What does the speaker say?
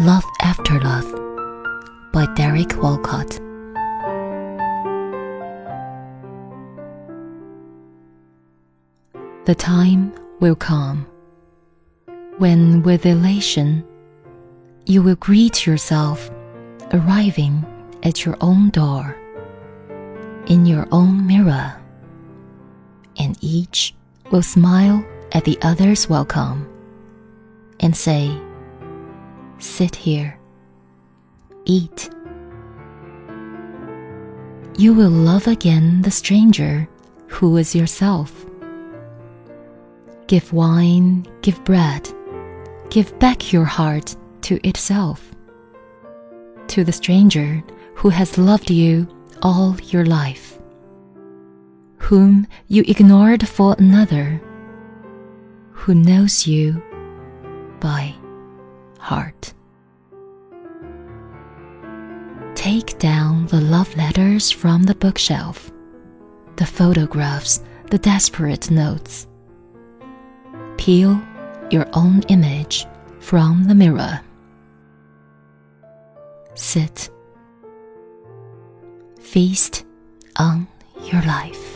Love After Love by Derek Walcott. The time will come when, with elation, you will greet yourself arriving at your own door, in your own mirror, and each will smile at the other's welcome and say, Sit here, eat. You will love again the stranger who is yourself. Give wine, give bread, give back your heart to itself. To the stranger who has loved you all your life, whom you ignored for another, who knows you by heart. Take down the love letters from the bookshelf, the photographs, the desperate notes. Peel your own image from the mirror. Sit. Feast on your life.